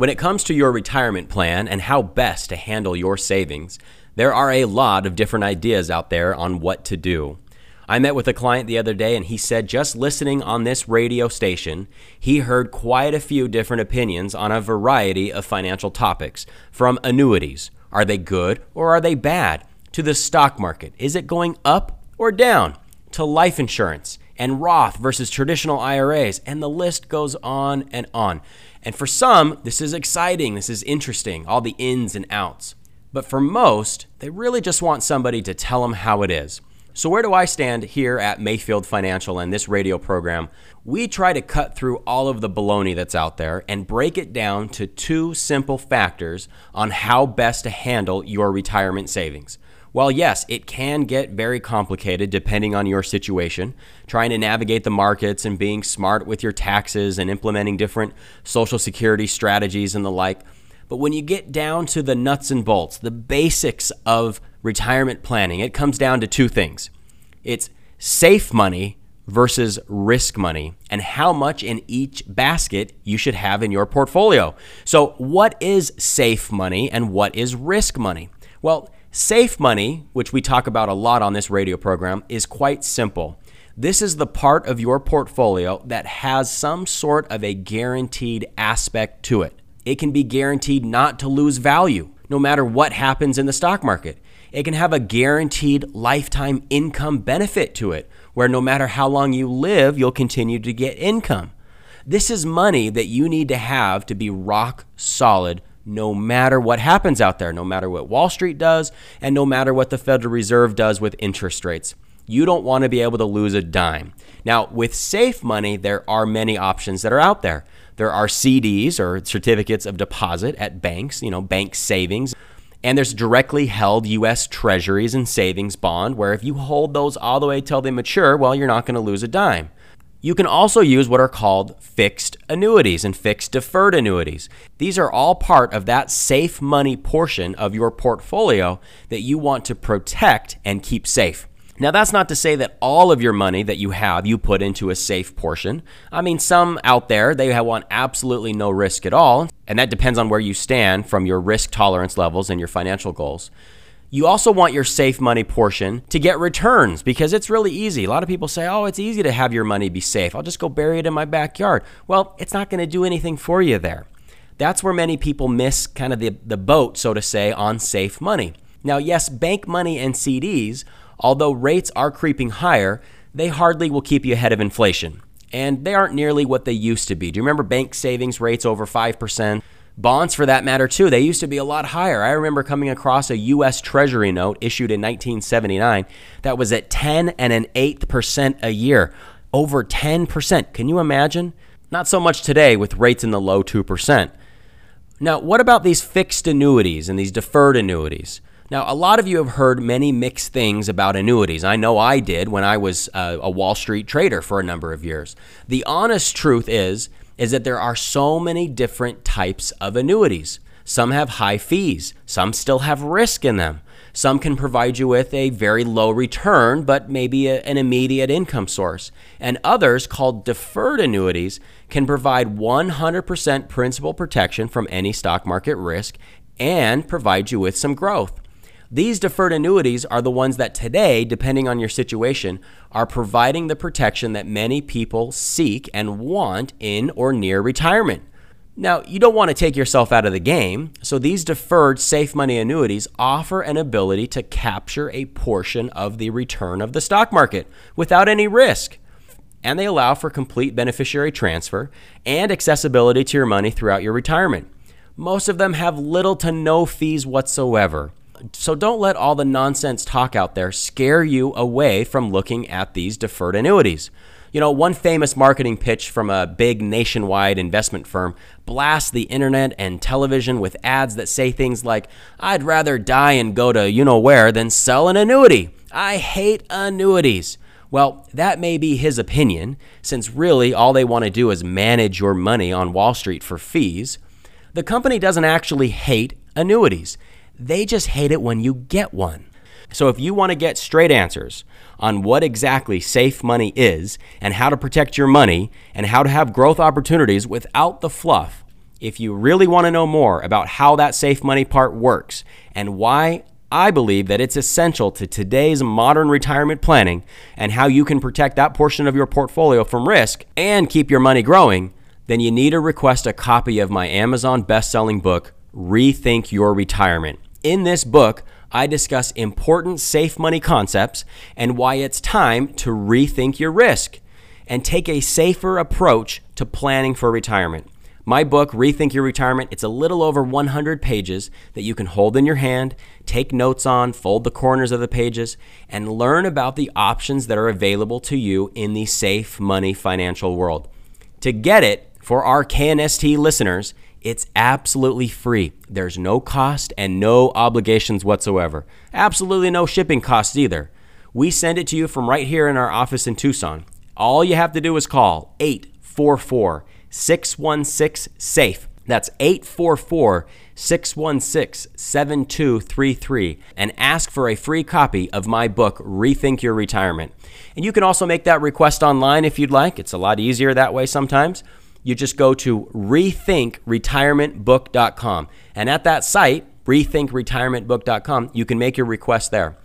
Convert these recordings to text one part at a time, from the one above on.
When it comes to your retirement plan and how best to handle your savings, there are a lot of different ideas out there on what to do. I met with a client the other day and he said just listening on this radio station, he heard quite a few different opinions on a variety of financial topics from annuities. Are they good or are they bad? To the stock market. Is it going up or down? To life insurance and Roth versus traditional IRAs. And the list goes on and on. And for some, this is exciting, this is interesting, all the ins and outs. But for most, they really just want somebody to tell them how it is. So, where do I stand here at Mayfield Financial and this radio program? We try to cut through all of the baloney that's out there and break it down to two simple factors on how best to handle your retirement savings. While yes, it can get very complicated depending on your situation, trying to navigate the markets and being smart with your taxes and implementing different social security strategies and the like. But when you get down to the nuts and bolts, the basics of retirement planning, it comes down to two things it's safe money versus risk money and how much in each basket you should have in your portfolio. So, what is safe money and what is risk money? Well, Safe money, which we talk about a lot on this radio program, is quite simple. This is the part of your portfolio that has some sort of a guaranteed aspect to it. It can be guaranteed not to lose value no matter what happens in the stock market. It can have a guaranteed lifetime income benefit to it, where no matter how long you live, you'll continue to get income. This is money that you need to have to be rock solid no matter what happens out there, no matter what Wall Street does, and no matter what the Federal Reserve does with interest rates. You don't want to be able to lose a dime. Now, with safe money, there are many options that are out there. There are CDs or certificates of deposit at banks, you know, bank savings. And there's directly held US treasuries and savings bond where if you hold those all the way till they mature, well, you're not going to lose a dime. You can also use what are called fixed annuities and fixed deferred annuities. These are all part of that safe money portion of your portfolio that you want to protect and keep safe. Now, that's not to say that all of your money that you have you put into a safe portion. I mean, some out there, they want absolutely no risk at all, and that depends on where you stand from your risk tolerance levels and your financial goals. You also want your safe money portion to get returns because it's really easy. A lot of people say, oh, it's easy to have your money be safe. I'll just go bury it in my backyard. Well, it's not going to do anything for you there. That's where many people miss kind of the, the boat, so to say, on safe money. Now, yes, bank money and CDs, although rates are creeping higher, they hardly will keep you ahead of inflation. And they aren't nearly what they used to be. Do you remember bank savings rates over 5%? Bonds, for that matter, too, they used to be a lot higher. I remember coming across a U.S. Treasury note issued in 1979 that was at 10 and an eighth percent a year. Over 10%. Can you imagine? Not so much today with rates in the low 2%. Now, what about these fixed annuities and these deferred annuities? Now, a lot of you have heard many mixed things about annuities. I know I did when I was a, a Wall Street trader for a number of years. The honest truth is is that there are so many different types of annuities. Some have high fees, some still have risk in them. Some can provide you with a very low return, but maybe a, an immediate income source. And others, called deferred annuities, can provide 100% principal protection from any stock market risk and provide you with some growth. These deferred annuities are the ones that today, depending on your situation, are providing the protection that many people seek and want in or near retirement. Now, you don't want to take yourself out of the game, so these deferred safe money annuities offer an ability to capture a portion of the return of the stock market without any risk. And they allow for complete beneficiary transfer and accessibility to your money throughout your retirement. Most of them have little to no fees whatsoever. So don't let all the nonsense talk out there scare you away from looking at these deferred annuities. You know, one famous marketing pitch from a big nationwide investment firm blasts the internet and television with ads that say things like, I'd rather die and go to you know where than sell an annuity. I hate annuities. Well, that may be his opinion, since really all they want to do is manage your money on Wall Street for fees. The company doesn't actually hate annuities. They just hate it when you get one. So if you want to get straight answers on what exactly safe money is and how to protect your money and how to have growth opportunities without the fluff, if you really want to know more about how that safe money part works and why I believe that it's essential to today's modern retirement planning and how you can protect that portion of your portfolio from risk and keep your money growing, then you need to request a copy of my Amazon best-selling book, Rethink Your Retirement. In this book, I discuss important safe money concepts and why it's time to rethink your risk and take a safer approach to planning for retirement. My book, Rethink Your Retirement, it's a little over 100 pages that you can hold in your hand, take notes on, fold the corners of the pages, and learn about the options that are available to you in the safe money financial world. To get it, for our KNST listeners, it's absolutely free. There's no cost and no obligations whatsoever. Absolutely no shipping costs either. We send it to you from right here in our office in Tucson. All you have to do is call 844 616 SAFE. That's 844 616 7233 and ask for a free copy of my book, Rethink Your Retirement. And you can also make that request online if you'd like. It's a lot easier that way sometimes you just go to rethinkretirementbook.com. And at that site, rethinkretirementbook.com, you can make your request there.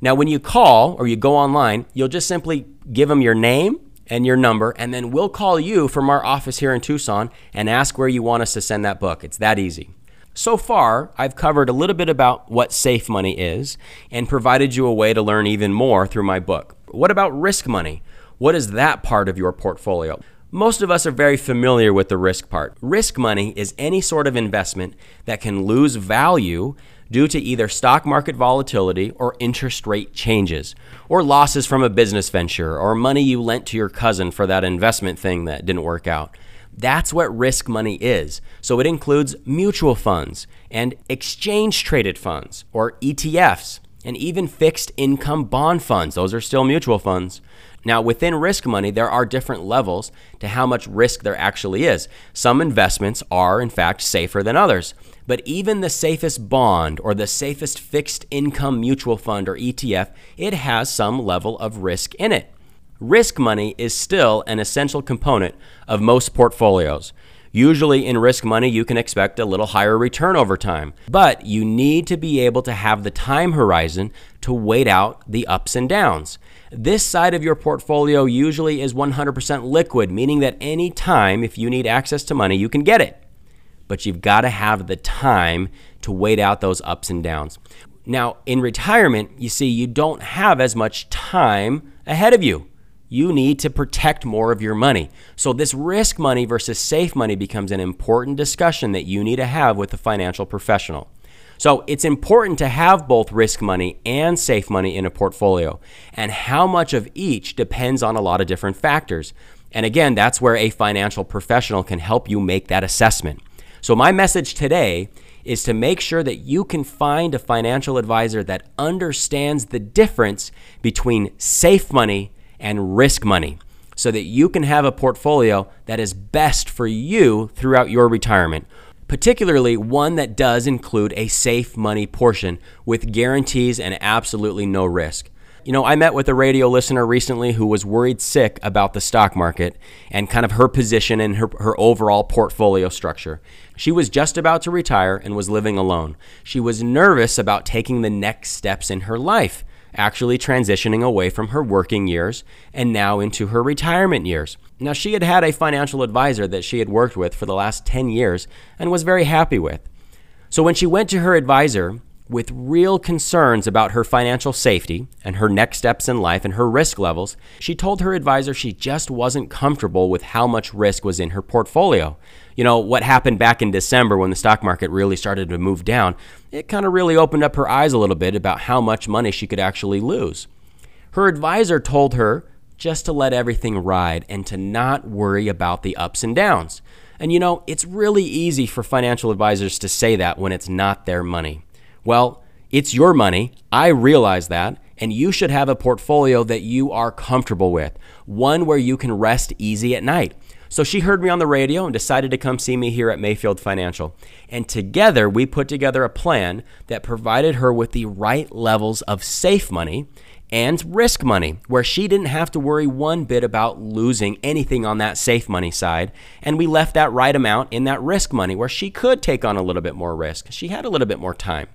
Now, when you call or you go online, you'll just simply give them your name and your number, and then we'll call you from our office here in Tucson and ask where you want us to send that book. It's that easy. So far, I've covered a little bit about what safe money is and provided you a way to learn even more through my book. What about risk money? What is that part of your portfolio? Most of us are very familiar with the risk part. Risk money is any sort of investment that can lose value due to either stock market volatility or interest rate changes, or losses from a business venture, or money you lent to your cousin for that investment thing that didn't work out. That's what risk money is. So it includes mutual funds and exchange traded funds, or ETFs, and even fixed income bond funds. Those are still mutual funds. Now, within risk money, there are different levels to how much risk there actually is. Some investments are, in fact, safer than others. But even the safest bond or the safest fixed income mutual fund or ETF, it has some level of risk in it. Risk money is still an essential component of most portfolios. Usually in risk money, you can expect a little higher return over time, but you need to be able to have the time horizon to wait out the ups and downs. This side of your portfolio usually is 100% liquid, meaning that any time if you need access to money, you can get it. But you've got to have the time to wait out those ups and downs. Now, in retirement, you see, you don't have as much time ahead of you. You need to protect more of your money. So, this risk money versus safe money becomes an important discussion that you need to have with a financial professional. So it's important to have both risk money and safe money in a portfolio. And how much of each depends on a lot of different factors. And again, that's where a financial professional can help you make that assessment. So my message today is to make sure that you can find a financial advisor that understands the difference between safe money and risk money so that you can have a portfolio that is best for you throughout your retirement particularly one that does include a safe money portion with guarantees and absolutely no risk. You know, I met with a radio listener recently who was worried sick about the stock market and kind of her position and her, her overall portfolio structure. She was just about to retire and was living alone. She was nervous about taking the next steps in her life, actually transitioning away from her working years and now into her retirement years. Now, she had had a financial advisor that she had worked with for the last 10 years and was very happy with. So, when she went to her advisor with real concerns about her financial safety and her next steps in life and her risk levels, she told her advisor she just wasn't comfortable with how much risk was in her portfolio. You know, what happened back in December when the stock market really started to move down, it kind of really opened up her eyes a little bit about how much money she could actually lose. Her advisor told her just to let everything ride and to not worry about the ups and downs. And you know, it's really easy for financial advisors to say that when it's not their money. Well, it's your money. I realize that. And you should have a portfolio that you are comfortable with, one where you can rest easy at night. So she heard me on the radio and decided to come see me here at Mayfield Financial. And together we put together a plan that provided her with the right levels of safe money and risk money, where she didn't have to worry one bit about losing anything on that safe money side. And we left that right amount in that risk money, where she could take on a little bit more risk. She had a little bit more time.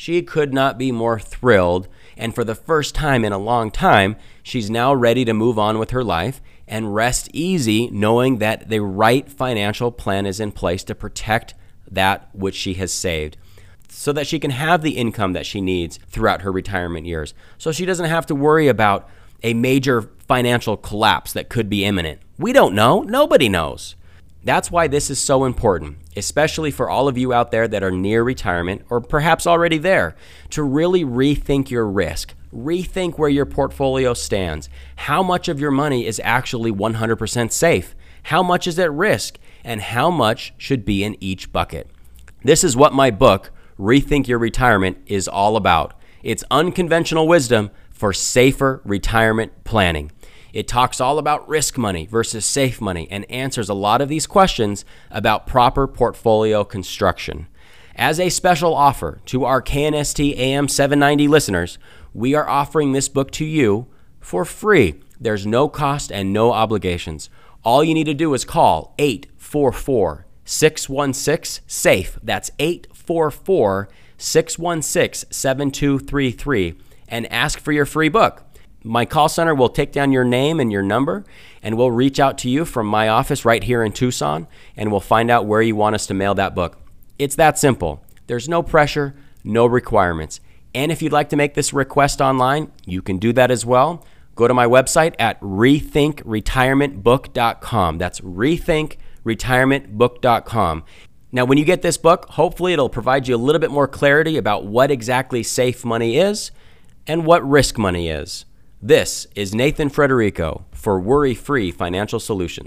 She could not be more thrilled. And for the first time in a long time, she's now ready to move on with her life and rest easy knowing that the right financial plan is in place to protect that which she has saved so that she can have the income that she needs throughout her retirement years. So she doesn't have to worry about a major financial collapse that could be imminent. We don't know. Nobody knows. That's why this is so important, especially for all of you out there that are near retirement or perhaps already there, to really rethink your risk. Rethink where your portfolio stands. How much of your money is actually 100% safe? How much is at risk? And how much should be in each bucket? This is what my book, Rethink Your Retirement is all about. It's unconventional wisdom for safer retirement planning. It talks all about risk money versus safe money and answers a lot of these questions about proper portfolio construction. As a special offer to our KNST AM 790 listeners, we are offering this book to you for free. There's no cost and no obligations. All you need to do is call 844 616 SAFE. That's 844 616 7233 and ask for your free book. My call center will take down your name and your number, and we'll reach out to you from my office right here in Tucson, and we'll find out where you want us to mail that book. It's that simple. There's no pressure, no requirements. And if you'd like to make this request online, you can do that as well. Go to my website at rethinkretirementbook.com. That's rethinkretirementbook.com. Now, when you get this book, hopefully it'll provide you a little bit more clarity about what exactly safe money is and what risk money is. This is Nathan Frederico for Worry Free Financial Solutions.